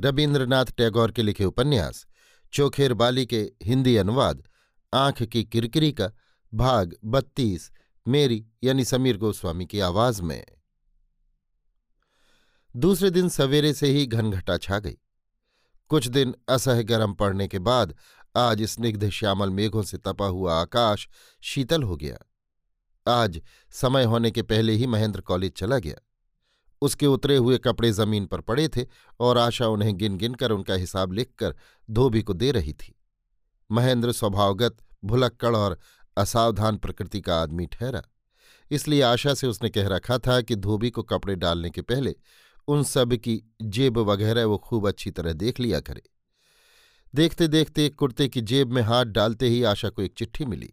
रविन्द्रनाथ टैगोर के लिखे उपन्यास, चोखेर बाली के हिंदी अनुवाद, आँख की किरकिरी का भाग बत्तीस, मेरी यानी समीर गोस्वामी की आवाज़ में। दूसरे दिन सवेरे से ही घनघटा छा गई। कुछ दिन असह गर्म पड़ने के बाद आज स्निग्ध श्यामल मेघों से तपा हुआ आकाश शीतल हो गया। आज समय होने के पहले ही महेंद्र कॉलेज चला गया। उसके उतरे हुए कपड़े ज़मीन पर पड़े थे और आशा उन्हें गिन गिन कर उनका हिसाब लिखकर धोबी को दे रही थी। महेंद्र स्वभावगत, भुलक्कड़ और असावधान प्रकृति का आदमी ठहरा। इसलिए आशा से उसने कह रखा था कि धोबी को कपड़े डालने के पहले उन सब की जेब वगैरह वो खूब अच्छी तरह देख लिया करे। देखते देखते एक कुर्ते की जेब में हाथ डालते ही आशा को एक चिट्ठी मिली।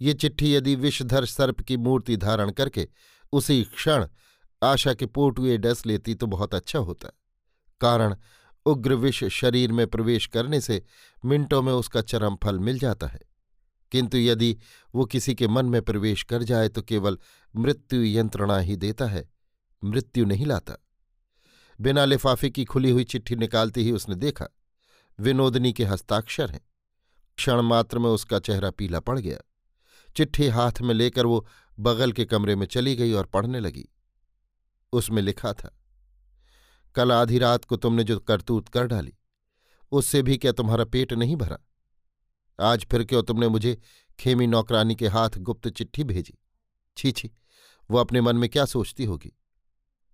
ये चिट्ठी यदि विषधर सर्प की मूर्ति धारण करके उसी क्षण आशा के पोटुए डस लेती तो बहुत अच्छा होता। कारण, उग्र विष शरीर में प्रवेश करने से मिनटों में उसका चरम फल मिल जाता है। किंतु यदि वो किसी के मन में प्रवेश कर जाए तो केवल मृत्यु यंत्रणा ही देता है, मृत्यु नहीं लाता। बिना लिफाफे की खुली हुई चिट्ठी निकालते ही उसने देखा, विनोदनी के हस्ताक्षर हैं। क्षण मात्र में उसका चेहरा पीला पड़ गया। चिट्ठी हाथ में लेकर वो बगल के कमरे में चली गई और पढ़ने लगी। उसमें लिखा था, कल आधी रात को तुमने जो करतूत कर डाली, उससे भी क्या तुम्हारा पेट नहीं भरा? आज फिर क्यों तुमने मुझे खेमी नौकरानी के हाथ गुप्त चिट्ठी भेजी? छी छी, वो अपने मन में क्या सोचती होगी?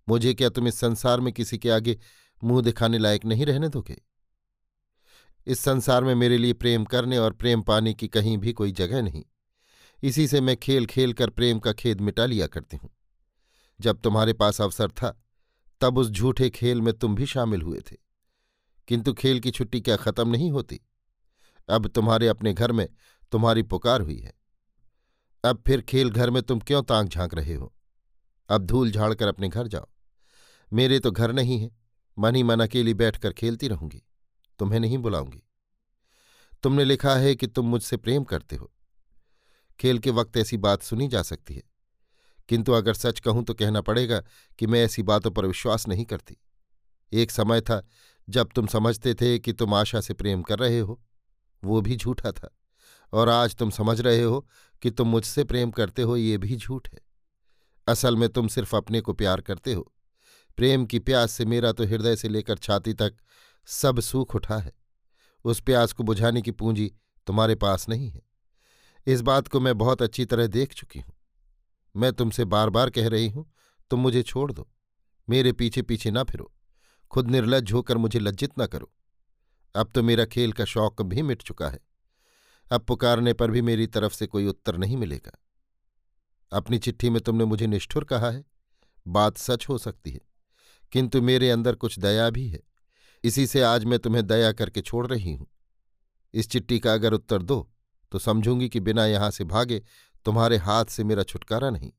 मुझे क्या तुम इस संसार में किसी के आगे मुँह दिखाने लायक नहीं रहने दोगे? इस संसार में मेरे लिए प्रेम करने और प्रेम पाने की कहीं भी कोई जगह नहीं। इसी से मैं खेल खेल कर प्रेम का खेद मिटा लिया करती हूँ। जब तुम्हारे पास अवसर था, तब उस झूठे खेल में तुम भी शामिल हुए थे। किंतु खेल की छुट्टी क्या खत्म नहीं होती? अब तुम्हारे अपने घर में तुम्हारी पुकार हुई है। अब फिर खेल घर में तुम क्यों तांग झाँक रहे हो? अब धूल झाड़कर अपने घर जाओ। मेरे तो घर नहीं है, मन ही मन अकेली बैठकर खेलती रहूँगी। तुम्हें नहीं बुलाऊँगी। तुमने लिखा है कि तुम मुझसे प्रेम करते हो। खेल के वक्त ऐसी बात सुनी जा सकती है। किंतु अगर सच कहूँ तो कहना पड़ेगा कि मैं ऐसी बातों पर विश्वास नहीं करती। एक समय था जब तुम समझते थे कि तुम आशा से प्रेम कर रहे हो। वो भी झूठा था। और आज तुम समझ रहे हो कि तुम मुझसे प्रेम करते हो, ये भी झूठ है। असल में तुम सिर्फ़ अपने को प्यार करते हो। प्रेम की प्यास से मेरा तो हृदय से लेकर छाती तक सब सूख उठा है। उस प्यास को बुझाने की पूंजी तुम्हारे पास नहीं है। इस बात को मैं बहुत अच्छी तरह देख चुकी हूँ। मैं तुमसे बार बार कह रही हूँ, तुम मुझे छोड़ दो। मेरे पीछे पीछे ना फिरो। खुद निर्लज होकर मुझे लज्जित न करो। अब तो मेरा खेल का शौक भी मिट चुका है। अब पुकारने पर भी मेरी तरफ़ से कोई उत्तर नहीं मिलेगा। अपनी चिट्ठी में तुमने मुझे निष्ठुर कहा है। बात सच हो सकती है, किंतु मेरे अंदर कुछ दया भी है। इसी से आज मैं तुम्हें दया करके छोड़ रही हूँ। इस चिट्ठी का अगर उत्तर दो तो समझूँगी कि बिना यहाँ से भागे तुम्हारे हाथ से मेरा छुटकारा नहीं।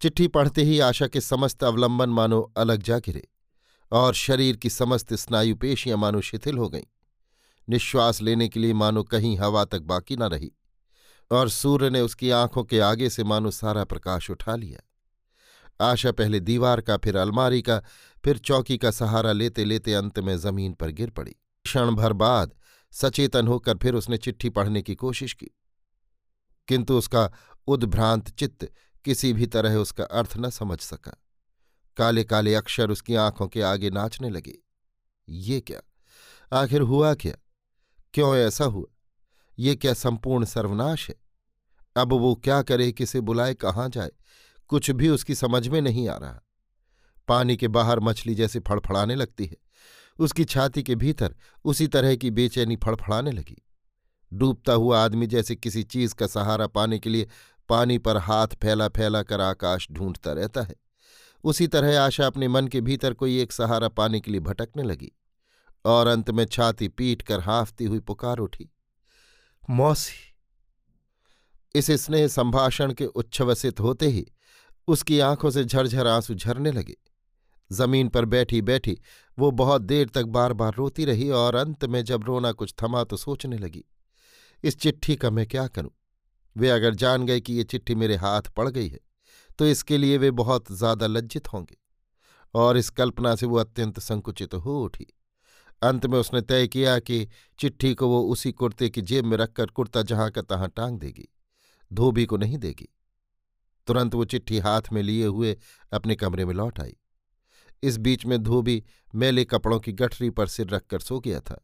चिट्ठी पढ़ते ही आशा के समस्त अवलंबन मानो अलग जा गिरे और शरीर की समस्त स्नायु पेशियाँ मानो शिथिल हो गईं। निश्वास लेने के लिए मानो कहीं हवा तक बाकी न रही और सूर्य ने उसकी आँखों के आगे से मानो सारा प्रकाश उठा लिया। आशा पहले दीवार का, फिर अलमारी का, फिर चौकी का सहारा लेते लेते अंत में ज़मीन पर गिर पड़ी। क्षण भर बाद सचेतन होकर फिर उसने चिट्ठी पढ़ने की कोशिश की। किंतु उसका उद्भ्रांत चित्त किसी भी तरह उसका अर्थ न समझ सका। काले काले अक्षर उसकी आँखों के आगे नाचने लगे। ये क्या? आखिर हुआ क्या? क्यों ऐसा हुआ? ये क्या संपूर्ण सर्वनाश है? अब वो क्या करे, किसे बुलाए, कहाँ जाए? कुछ भी उसकी समझ में नहीं आ रहा। पानी के बाहर मछली जैसे फड़फड़ाने लगती है। उसकी छाती के भीतर उसी तरह की बेचैनी फड़फड़ाने लगी। डूबता हुआ आदमी जैसे किसी चीज़ का सहारा पाने के लिए पानी पर हाथ फैला फैला कर आकाश ढूंढता रहता है। उसी तरह आशा अपने मन के भीतर कोई एक सहारा पाने के लिए भटकने लगी और अंत में छाती पीट कर हाफती हुई पुकार उठी। मौसी, इस स्नेह संभाषण के उच्छ्वसित होते ही उसकी आँखों से झरझर आँसू झरने लगे। ज़मीन पर बैठी बैठी वो बहुत देर तक बार बार रोती रही और अंत में जब रोना कुछ थमा तो सोचने लगी इस चिट्ठी का मैं क्या करूँ? वे अगर जान गए कि ये चिट्ठी मेरे हाथ पड़ गई है तो इसके लिए वे बहुत ज़्यादा लज्जित होंगे। और इस कल्पना से वो अत्यंत संकुचित हो उठी। अंत में उसने तय किया कि चिट्ठी को वो उसी कुर्ते की जेब में रखकर कुर्ता जहाँ का तहां टांग देगी, धोबी को नहीं देगी। तुरंत वो चिट्ठी हाथ में लिए हुए अपने कमरे में लौट आई। इस बीच में धोबी मैले कपड़ों की गठरी पर सिर रखकर सो गया था।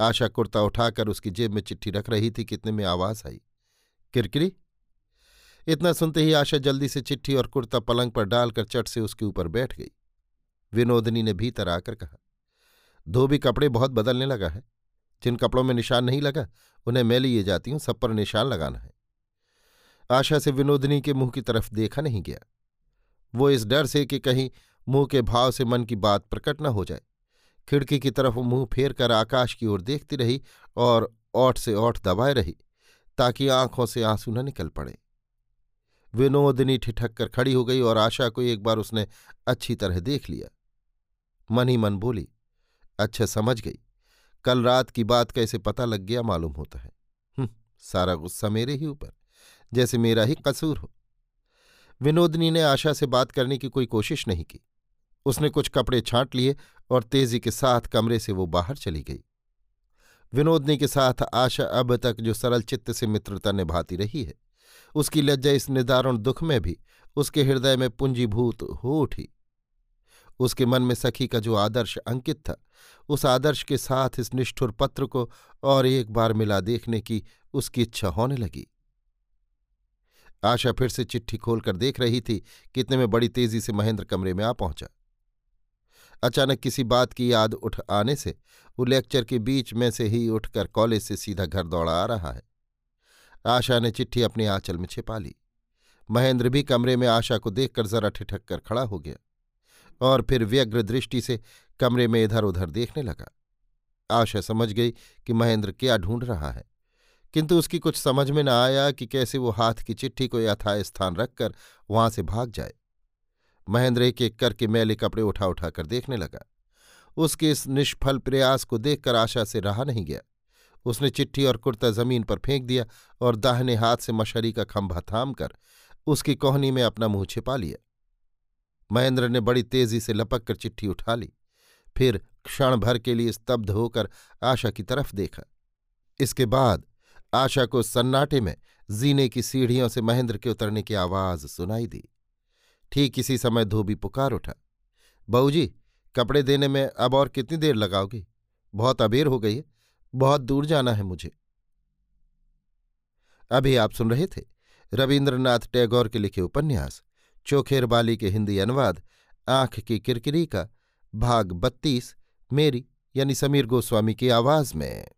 आशा कुर्ता उठाकर उसकी जेब में चिट्ठी रख रही थी कितने में आवाज़ आई। किरकिरी? इतना सुनते ही आशा जल्दी से चिट्ठी और कुर्ता पलंग पर डालकर चट से उसके ऊपर बैठ गई। विनोदनी ने भीतर आकर कहा, धोबी कपड़े बहुत बदलने लगा है। जिन कपड़ों में निशान नहीं लगा, उन्हें मैं लिए जाती हूँ, सब पर निशान लगाना है। आशा से विनोदनी के मुँह की तरफ़ देखा नहीं गया। वो इस डर से कि कहीं मुँह के भाव से मन की बात प्रकट न हो जाए। खिड़की की तरफ़ मुँह फेर कर आकाश की ओर देखती रही और ओठ से ओठ दबाए रही ताकि आँखों से आँसू न निकल पड़े। विनोदनी ठिठक कर खड़ी हो गई और आशा को एक बार उसने अच्छी तरह देख लिया। मन ही मन बोली अच्छा समझ गई। कल रात की बात कैसे पता लग गया मालूम होता है। हम्म, सारा गुस्सा मेरे ही ऊपर जैसे मेरा ही कसूर हो। विनोदनी ने आशा से बात करने की कोई कोशिश नहीं की। उसने कुछ कपड़े छांट लिए और तेज़ी के साथ कमरे से वो बाहर चली गई। विनोदनी के साथ आशा अब तक जो सरल चित्त से मित्रता निभाती रही है, उसकी लज्जा इस निदारुण दुख में भी उसके हृदय में पुंजीभूत हो उठी। उसके मन में सखी का जो आदर्श अंकित था, उस आदर्श के साथ इस निष्ठुर पत्र को और एक बार मिला देखने की उसकी इच्छा होने लगी। आशा फिर से चिट्ठी खोलकर देख रही थी, कितने में बड़ी तेज़ी से महेंद्र कमरे में आ पहुँचा। अचानक किसी बात की याद उठ आने से वो लेक्चर के बीच में से ही उठकर कॉलेज से सीधा घर दौड़ा आ रहा है। आशा ने चिट्ठी अपने आंचल में छिपा ली। महेंद्र भी कमरे में आशा को देखकर जरा ठिठक कर खड़ा हो गया और फिर व्यग्र दृष्टि से कमरे में इधर उधर देखने लगा। आशा समझ गई कि महेंद्र क्या ढूंढ रहा है। किंतु उसकी कुछ समझ में न आया कि कैसे वो हाथ की चिट्ठी को यथाय स्थान रखकर वहाँ से भाग जाए। महेंद्र एक एक करके मैले कपड़े उठा उठा कर देखने लगा। उसके इस निष्फल प्रयास को देखकर आशा से रहा नहीं गया। उसने चिट्ठी और कुर्ता ज़मीन पर फेंक दिया और दाहिने हाथ से मशरी का खंभा थाम कर उसकी कोहनी में अपना मुँह छिपा लिया। महेंद्र ने बड़ी तेज़ी से लपक कर चिट्ठी उठा ली। फिर क्षण भर के लिए स्तब्ध होकर आशा की तरफ़ देखा। इसके बाद आशा को सन्नाटे में जीने की सीढ़ियों से महेंद्र के उतरने की आवाज़ सुनाई दी। ठीक इसी समय धोबी पुकार उठा। बहू जी, कपड़े देने में अब और कितनी देर लगाओगी? बहुत अबेर हो गई है, बहुत दूर जाना है मुझे। अभी आप सुन रहे थे रविन्द्रनाथ टैगोर के लिखे उपन्यास, चोखेर बाली के हिंदी अनुवाद, आँख की किरकिरी का भाग बत्तीस, मेरी यानी समीर गोस्वामी की आवाज़ में।